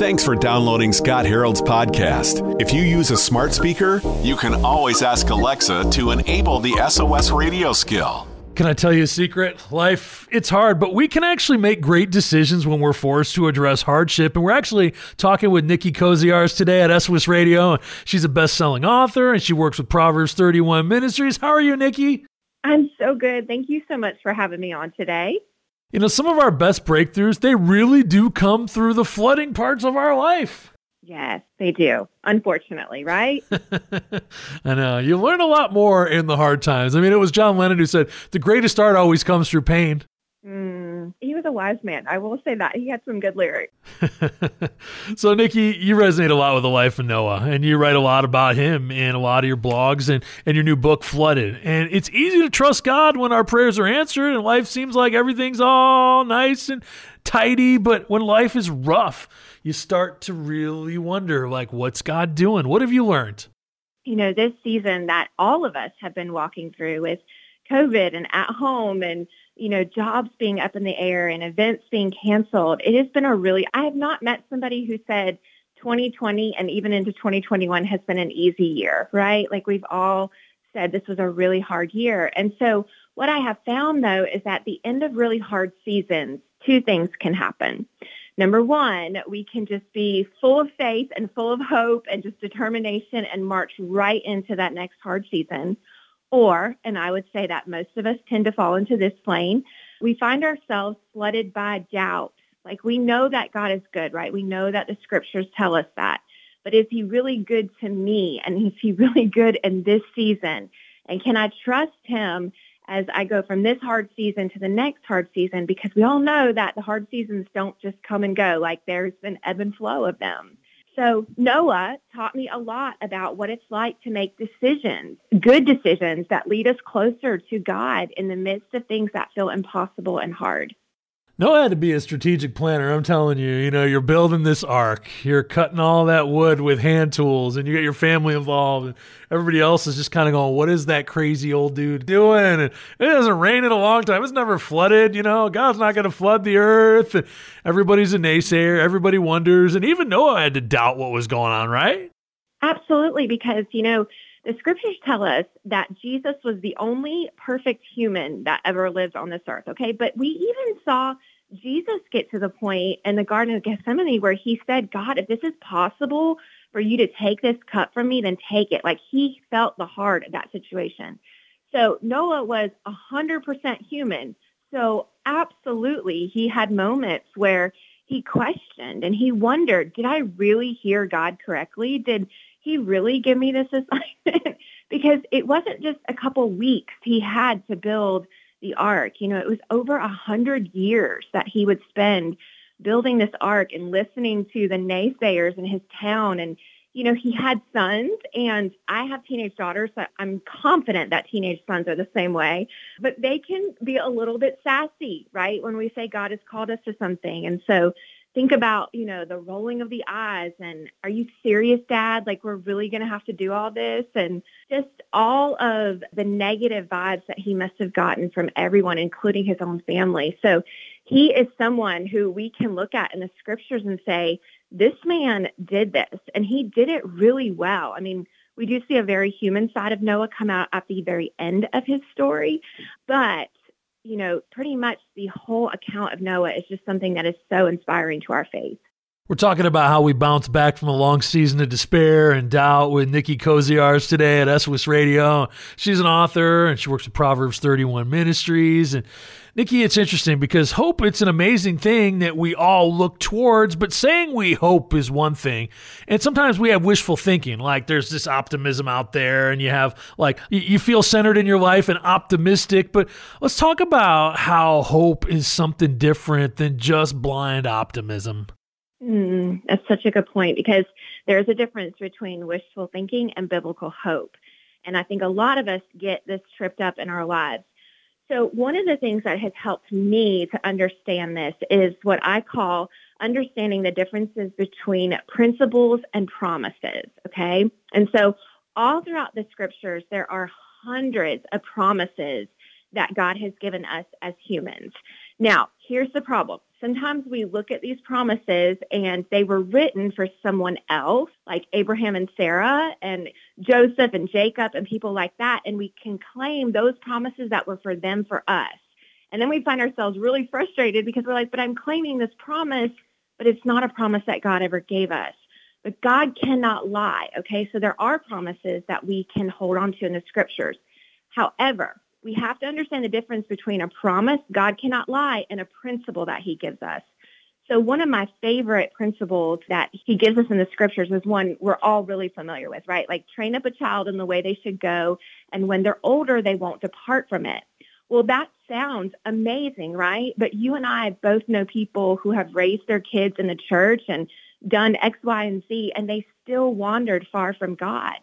Thanks for downloading Scott Harold's podcast. If you use a smart speaker, you can always ask Alexa to enable the SOS radio skill. Can I tell you a secret? Life, it's hard, but we can actually make great decisions when we're forced to address hardship. And we're actually talking with Nikki Koziarz today at SOS Radio. She's a best selling author and she works with Proverbs 31 Ministries. How are you, Nikki? I'm so good. Thank you so much for having me on today. You know, some of our best breakthroughs, they really do come through the flooding parts of our life. Yes, they do. Unfortunately, right? I know. You learn a lot more in the hard times. I mean, it was John Lennon who said, the greatest art always comes through pain. Mm, a wise man. I will say that. He had some good lyrics. so, Nikki, you resonate a lot with the life of Noah, and you write a lot about him in a lot of your blogs and, and your new book, Flooded. And it's easy to trust God when our prayers are answered and life seems like everything's all nice and tidy. But when life is rough, you start to really wonder, like, what's God doing? What have you learned? You know, this season that all of us have been walking through with COVID and at home and you know, jobs being up in the air and events being canceled. It has been a really, I have not met somebody who said 2020 and even into 2021 has been an easy year, right? Like we've all said this was a really hard year. And so what I have found though is at the end of really hard seasons, two things can happen. Number one, we can just be full of faith and full of hope and just determination and march right into that next hard season. Or, and I would say that most of us tend to fall into this plane, we find ourselves flooded by doubt. Like we know that God is good, right? We know that the scriptures tell us that. But is he really good to me? And is he really good in this season? And can I trust him as I go from this hard season to the next hard season? Because we all know that the hard seasons don't just come and go. Like there's an ebb and flow of them. So Noah taught me a lot about what it's like to make decisions, good decisions that lead us closer to God in the midst of things that feel impossible and hard. Noah had to be a strategic planner. I'm telling you, you know, you're building this ark, you're cutting all that wood with hand tools, and you get your family involved, and everybody else is just kind of going, "What is that crazy old dude doing?" And it hasn't rained in a long time. It's never flooded. You know, God's not going to flood the earth. Everybody's a naysayer. Everybody wonders, and even Noah had to doubt what was going on, right? Absolutely, because you know the scriptures tell us that Jesus was the only perfect human that ever lived on this earth, okay? But we even saw Jesus get to the point in the Garden of Gethsemane where he said, God, if this is possible for you to take this cup from me, then take it. Like he felt the heart of that situation. So Noah was 100% human. So absolutely, he had moments where he questioned and he wondered, did I really hear God correctly? Did he really give me this assignment? because it wasn't just a couple weeks he had to build the ark. You know, it was over a hundred years that he would spend building this ark and listening to the naysayers in his town. And, you know, he had sons and I have teenage daughters. So I'm confident that teenage sons are the same way, but they can be a little bit sassy, right? When we say God has called us to something. And so think about, you know, the rolling of the eyes and are you serious, dad? Like we're really going to have to do all this and just all of the negative vibes that he must have gotten from everyone, including his own family. So he is someone who we can look at in the scriptures and say, this man did this and he did it really well. I mean, we do see a very human side of Noah come out at the very end of his story, but you know, pretty much the whole account of Noah is just something that is so inspiring to our faith. We're talking about how we bounce back from a long season of despair and doubt with Nikki Koziarz today at SOS Radio. She's an author and she works with Proverbs 31 Ministries. And Nikki, it's interesting because hope, it's an amazing thing that we all look towards, but saying we hope is one thing. And sometimes we have wishful thinking, like there's this optimism out there and you have like, you feel centered in your life and optimistic. But let's talk about how hope is something different than just blind optimism. Mm, that's such a good point because there's a difference between wishful thinking and biblical hope. And I think a lot of us get this tripped up in our lives. So one of the things that has helped me to understand this is what I call understanding the differences between principles and promises. Okay. And so all throughout the scriptures, there are hundreds of promises that God has given us as humans. Now, here's the problem. Sometimes we look at these promises and they were written for someone else, like Abraham and Sarah and Joseph and Jacob and people like that. And we can claim those promises that were for them for us. And then we find ourselves really frustrated because we're like, but I'm claiming this promise, but it's not a promise that God ever gave us. But God cannot lie. Okay. So there are promises that we can hold on to in the scriptures. However, we have to understand the difference between a promise, God cannot lie, and a principle that he gives us. So one of my favorite principles that he gives us in the scriptures is one we're all really familiar with, right? Like train up a child in the way they should go, and when they're older, they won't depart from it. Well, that sounds amazing, right? But you and I both know people who have raised their kids in the church and done X, Y, and Z, and they still wandered far from God.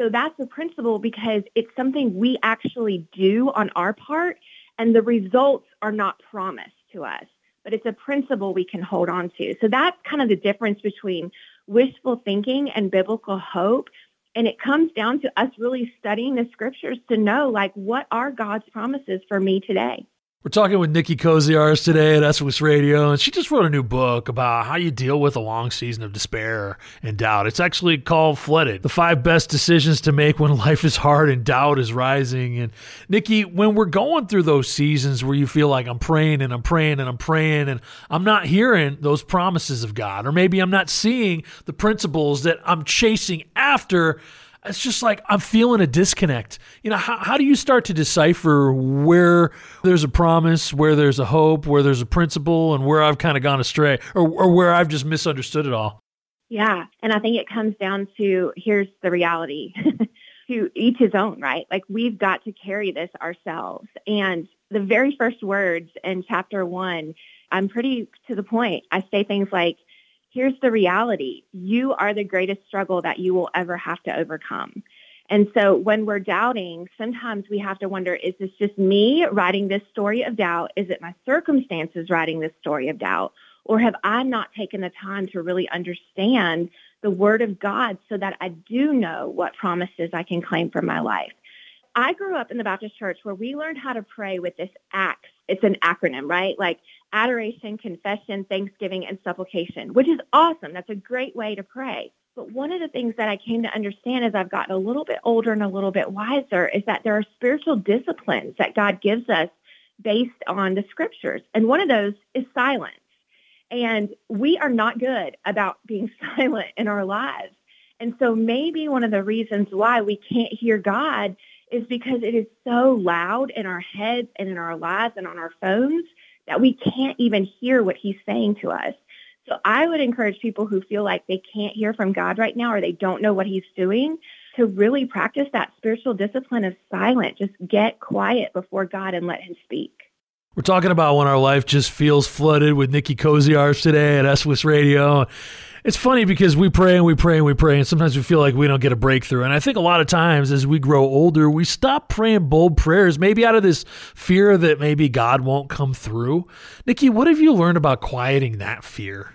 So that's a principle because it's something we actually do on our part, and the results are not promised to us, but it's a principle we can hold on to. So that's kind of the difference between wishful thinking and biblical hope. And it comes down to us really studying the scriptures to know, like, what are God's promises for me today? We're talking with Nikki Koziarz today at SOS Radio, and she just wrote a new book about how you deal with a long season of despair and doubt. It's actually called Flooded The Five Best Decisions to Make When Life is Hard and Doubt is Rising. And Nikki, when we're going through those seasons where you feel like I'm praying and I'm praying and I'm praying, and I'm not hearing those promises of God, or maybe I'm not seeing the principles that I'm chasing after it's just like I'm feeling a disconnect. You know, how, how do you start to decipher where there's a promise, where there's a hope, where there's a principle, and where I've kind of gone astray or, or where I've just misunderstood it all? Yeah. And I think it comes down to here's the reality to each his own, right? Like we've got to carry this ourselves. And the very first words in chapter one, I'm pretty to the point. I say things like, here's the reality. You are the greatest struggle that you will ever have to overcome. And so when we're doubting, sometimes we have to wonder, is this just me writing this story of doubt? Is it my circumstances writing this story of doubt? Or have I not taken the time to really understand the word of God so that I do know what promises I can claim for my life? I grew up in the Baptist church where we learned how to pray with this ACTS. It's an acronym, right? Like adoration, confession, thanksgiving, and supplication, which is awesome. That's a great way to pray. But one of the things that I came to understand as I've gotten a little bit older and a little bit wiser is that there are spiritual disciplines that God gives us based on the scriptures. And one of those is silence. And we are not good about being silent in our lives. And so maybe one of the reasons why we can't hear God is because it is so loud in our heads and in our lives and on our phones that we can't even hear what he's saying to us. So I would encourage people who feel like they can't hear from God right now or they don't know what he's doing to really practice that spiritual discipline of silence. Just get quiet before God and let him speak. We're talking about when our life just feels flooded with Nikki Koziarz today at SOS Radio it's funny because we pray and we pray and we pray, and sometimes we feel like we don't get a breakthrough. And I think a lot of times as we grow older, we stop praying bold prayers, maybe out of this fear that maybe God won't come through. Nikki, what have you learned about quieting that fear?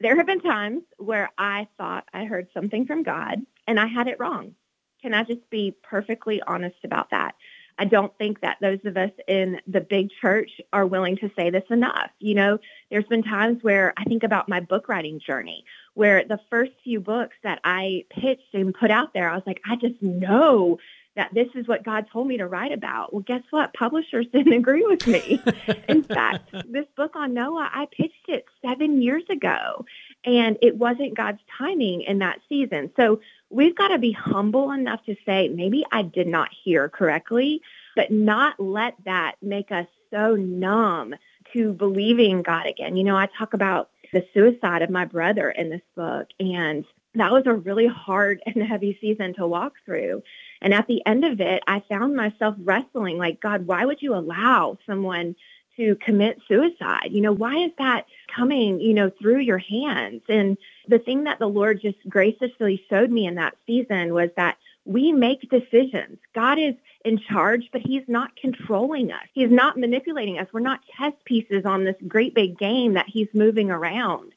There have been times where I thought I heard something from God and I had it wrong. Can I just be perfectly honest about that? I don't think that those of us in the big church are willing to say this enough. You know, there's been times where I think about my book writing journey, where the first few books that I pitched and put out there, I was like, I just know that this is what God told me to write about. Well, guess what? Publishers didn't agree with me. In fact, this book on Noah, I pitched it seven years ago, and it wasn't God's timing in that season. So we've got to be humble enough to say, maybe I did not hear correctly, but not let that make us so numb to believing God again. You know, I talk about the suicide of my brother in this book, and that was a really hard and heavy season to walk through. And at the end of it, I found myself wrestling like, God, why would you allow someone to commit suicide? You know, why is that coming, you know, through your hands? And the thing that the Lord just graciously showed me in that season was that we make decisions. God is in charge, but he's not controlling us. He's not manipulating us. We're not chess pieces on this great big game that he's moving around.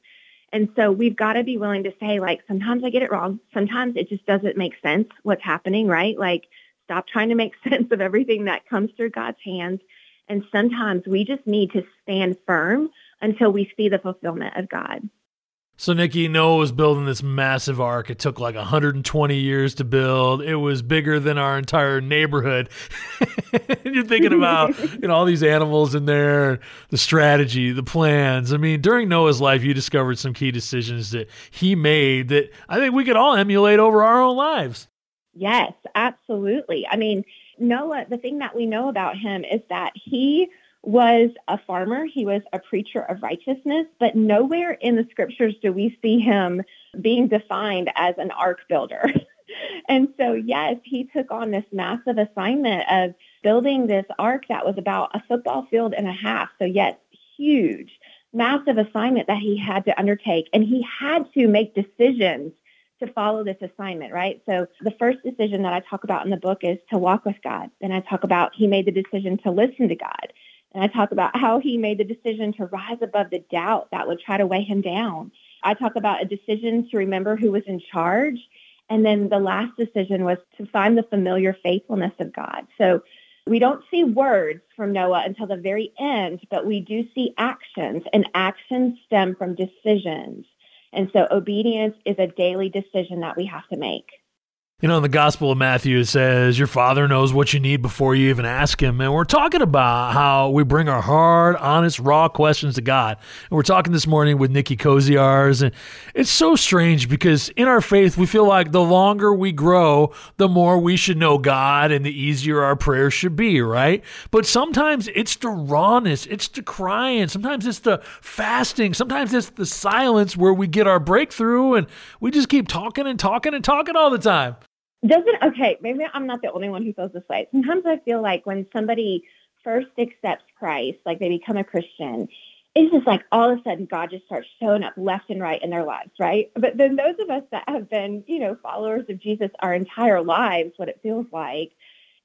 And so we've got to be willing to say, like, sometimes I get it wrong. Sometimes it just doesn't make sense what's happening, right? Like, stop trying to make sense of everything that comes through God's hands And sometimes we just need to stand firm until we see the fulfillment of God. So Nikki, Noah was building this massive ark. It took like 120 years to build. It was bigger than our entire neighborhood. You're thinking about you know all these animals in there, the strategy, the plans. I mean, during Noah's life, you discovered some key decisions that he made that I think we could all emulate over our own lives. Yes, absolutely. I mean, Noah, the thing that we know about him is that he was a farmer. He was a preacher of righteousness, but nowhere in the scriptures do we see him being defined as an ark builder. and so, yes, he took on this massive assignment of building this ark that was about a football field and a half. So, yes, huge, massive assignment that he had to undertake. And he had to make decisions to follow this assignment, right? So the first decision that I talk about in the book is to walk with God. Then I talk about he made the decision to listen to God. And I talk about how he made the decision to rise above the doubt that would try to weigh him down. I talk about a decision to remember who was in charge. And then the last decision was to find the familiar faithfulness of God. So we don't see words from Noah until the very end, but we do see actions, and actions stem from decisions. And so obedience is a daily decision that we have to make. You know, in the Gospel of Matthew, it says, Your Father knows what you need before you even ask Him. And we're talking about how we bring our hard, honest, raw questions to God. And we're talking this morning with Nikki Koziarz. And it's so strange because in our faith, we feel like the longer we grow, the more we should know God and the easier our prayers should be, right? But sometimes it's the rawness, it's the crying, sometimes it's the fasting, sometimes it's the silence where we get our breakthrough and we just keep talking and talking and talking all the time doesn't okay maybe i'm not the only one who feels this way. Sometimes i feel like when somebody first accepts christ like they become a christian it's just like all of a sudden god just starts showing up left and right in their lives right? But then those of us that have been you know followers of jesus our entire lives what it feels like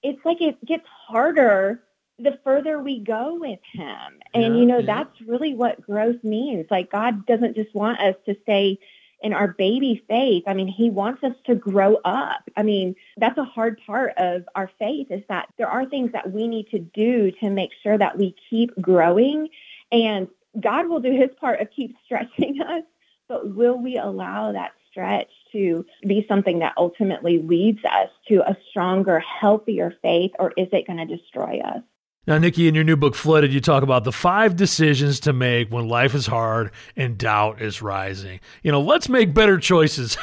it's like it gets harder the further we go with him. And yeah, you know yeah. that's really what growth means. Like god doesn't just want us to stay in our baby faith, I mean, he wants us to grow up. I mean, that's a hard part of our faith is that there are things that we need to do to make sure that we keep growing. And God will do his part of keep stretching us, but will we allow that stretch to be something that ultimately leads us to a stronger, healthier faith, or is it going to destroy us? Now, Nikki, in your new book, Flooded, you talk about the five decisions to make when life is hard and doubt is rising. You know, let's make better choices.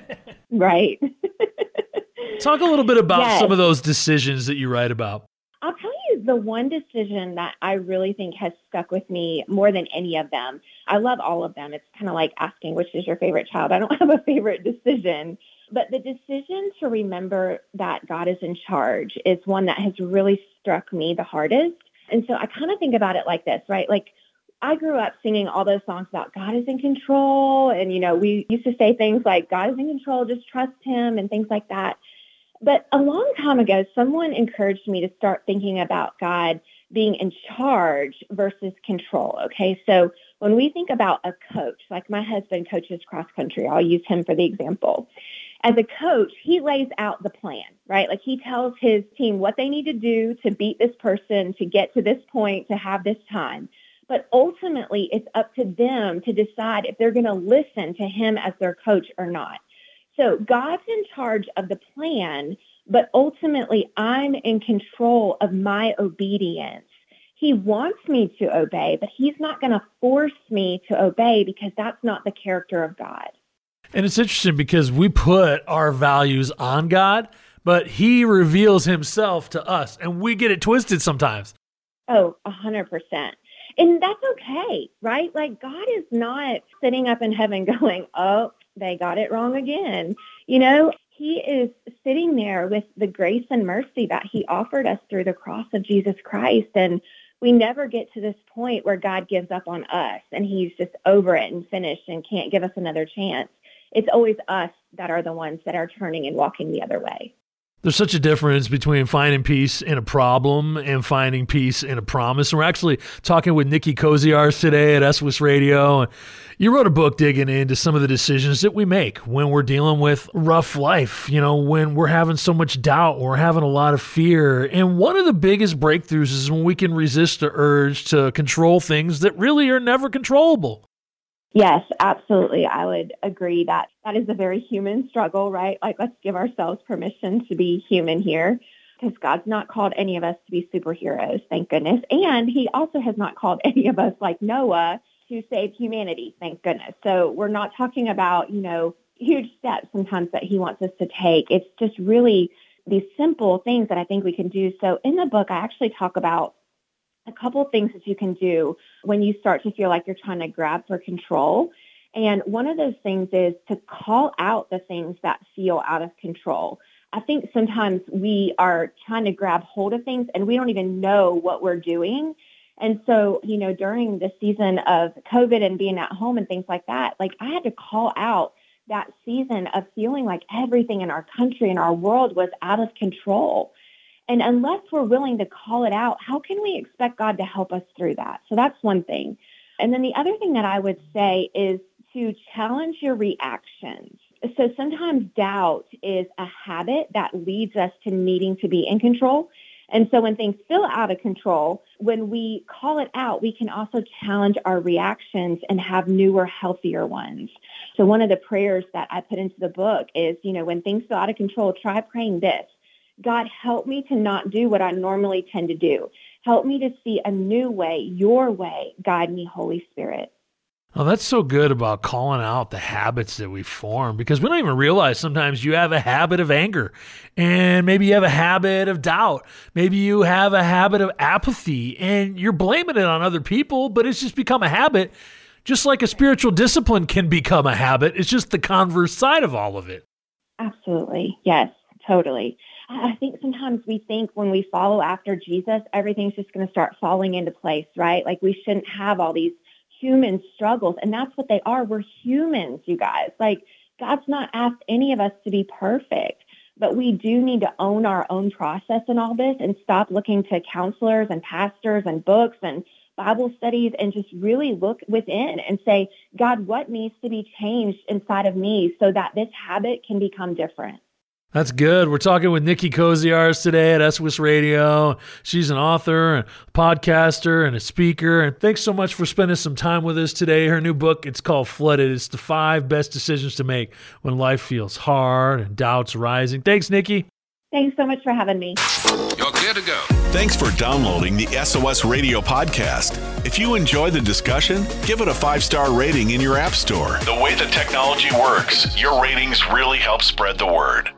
right. talk a little bit about yes. some of those decisions that you write about. I'll tell you the one decision that I really think has stuck with me more than any of them. I love all of them. It's kind of like asking which is your favorite child. I don't have a favorite decision. But the decision to remember that God is in charge is one that has really struck me the hardest. And so I kind of think about it like this, right? Like I grew up singing all those songs about God is in control. And, you know, we used to say things like, God is in control, just trust him and things like that. But a long time ago, someone encouraged me to start thinking about God being in charge versus control. Okay. So when we think about a coach, like my husband coaches cross country, I'll use him for the example as a coach, he lays out the plan, right? Like he tells his team what they need to do to beat this person, to get to this point, to have this time. But ultimately, it's up to them to decide if they're going to listen to him as their coach or not. So God's in charge of the plan, but ultimately, I'm in control of my obedience. He wants me to obey, but he's not going to force me to obey because that's not the character of God. And it's interesting because we put our values on God, but He reveals Himself to us, and we get it twisted sometimes. Oh, a hundred percent. And that's okay, right? Like God is not sitting up in heaven going, oh, they got it wrong again. You know, he is sitting there with the grace and mercy that he offered us through the cross of Jesus Christ. And we never get to this point where God gives up on us and he's just over it and finished and can't give us another chance it's always us that are the ones that are turning and walking the other way. There's such a difference between finding peace in a problem and finding peace in a promise. And we're actually talking with Nikki Koziarz today at SOS Radio. You wrote a book digging into some of the decisions that we make when we're dealing with rough life, you know, when we're having so much doubt, we're having a lot of fear. And one of the biggest breakthroughs is when we can resist the urge to control things that really are never controllable. Yes, absolutely. I would agree that that is a very human struggle, right? Like, let's give ourselves permission to be human here because God's not called any of us to be superheroes, thank goodness. And He also has not called any of us, like Noah, to save humanity, thank goodness. So we're not talking about, you know, huge steps sometimes that He wants us to take. It's just really these simple things that I think we can do. So in the book, I actually talk about a couple things that you can do when you start to feel like you're trying to grab for control. And one of those things is to call out the things that feel out of control. I think sometimes we are trying to grab hold of things and we don't even know what we're doing. And so, you know, during the season of COVID and being at home and things like that, like I had to call out that season of feeling like everything in our country and our world was out of control. And unless we're willing to call it out, how can we expect God to help us through that? So that's one thing. And then the other thing that I would say is to challenge your reactions. So sometimes doubt is a habit that leads us to needing to be in control. And so when things feel out of control, when we call it out, we can also challenge our reactions and have newer, healthier ones. So one of the prayers that I put into the book is, you know, when things feel out of control, try praying this. God, help me to not do what I normally tend to do. Help me to see a new way, your way. Guide me, Holy Spirit. Oh, that's so good about calling out the habits that we form because we don't even realize sometimes you have a habit of anger and maybe you have a habit of doubt. Maybe you have a habit of apathy and you're blaming it on other people, but it's just become a habit. Just like a spiritual discipline can become a habit, it's just the converse side of all of it. Absolutely. Yes, totally. I think sometimes we think when we follow after Jesus, everything's just going to start falling into place, right? Like we shouldn't have all these human struggles. And that's what they are. We're humans, you guys. Like God's not asked any of us to be perfect, but we do need to own our own process in all this and stop looking to counselors and pastors and books and Bible studies and just really look within and say, God, what needs to be changed inside of me so that this habit can become different? That's good. We're talking with Nikki Koziarz today at SOS Radio. She's an author, a podcaster, and a speaker. And thanks so much for spending some time with us today. Her new book, it's called Flooded. It's the five best decisions to make when life feels hard and doubts rising. Thanks, Nikki. Thanks so much for having me. You're good to go. Thanks for downloading the SOS Radio podcast. If you enjoy the discussion, give it a five star rating in your app store. The way the technology works, your ratings really help spread the word.